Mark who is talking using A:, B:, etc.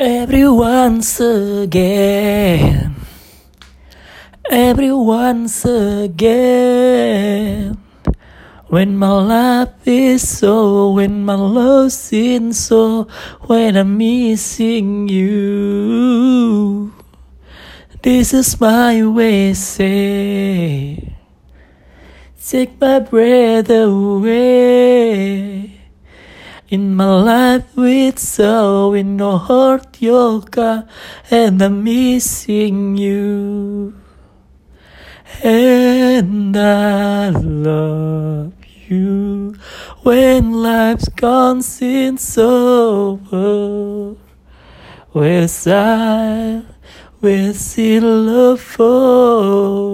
A: Everyone's again. every once again. When my life is so, when my love's in so, when I'm missing you. This is my way, say. Take my breath away. In my life with so in no heart yoga and I'm missing you. And I love you when life's gone since over. Where's I will see love for?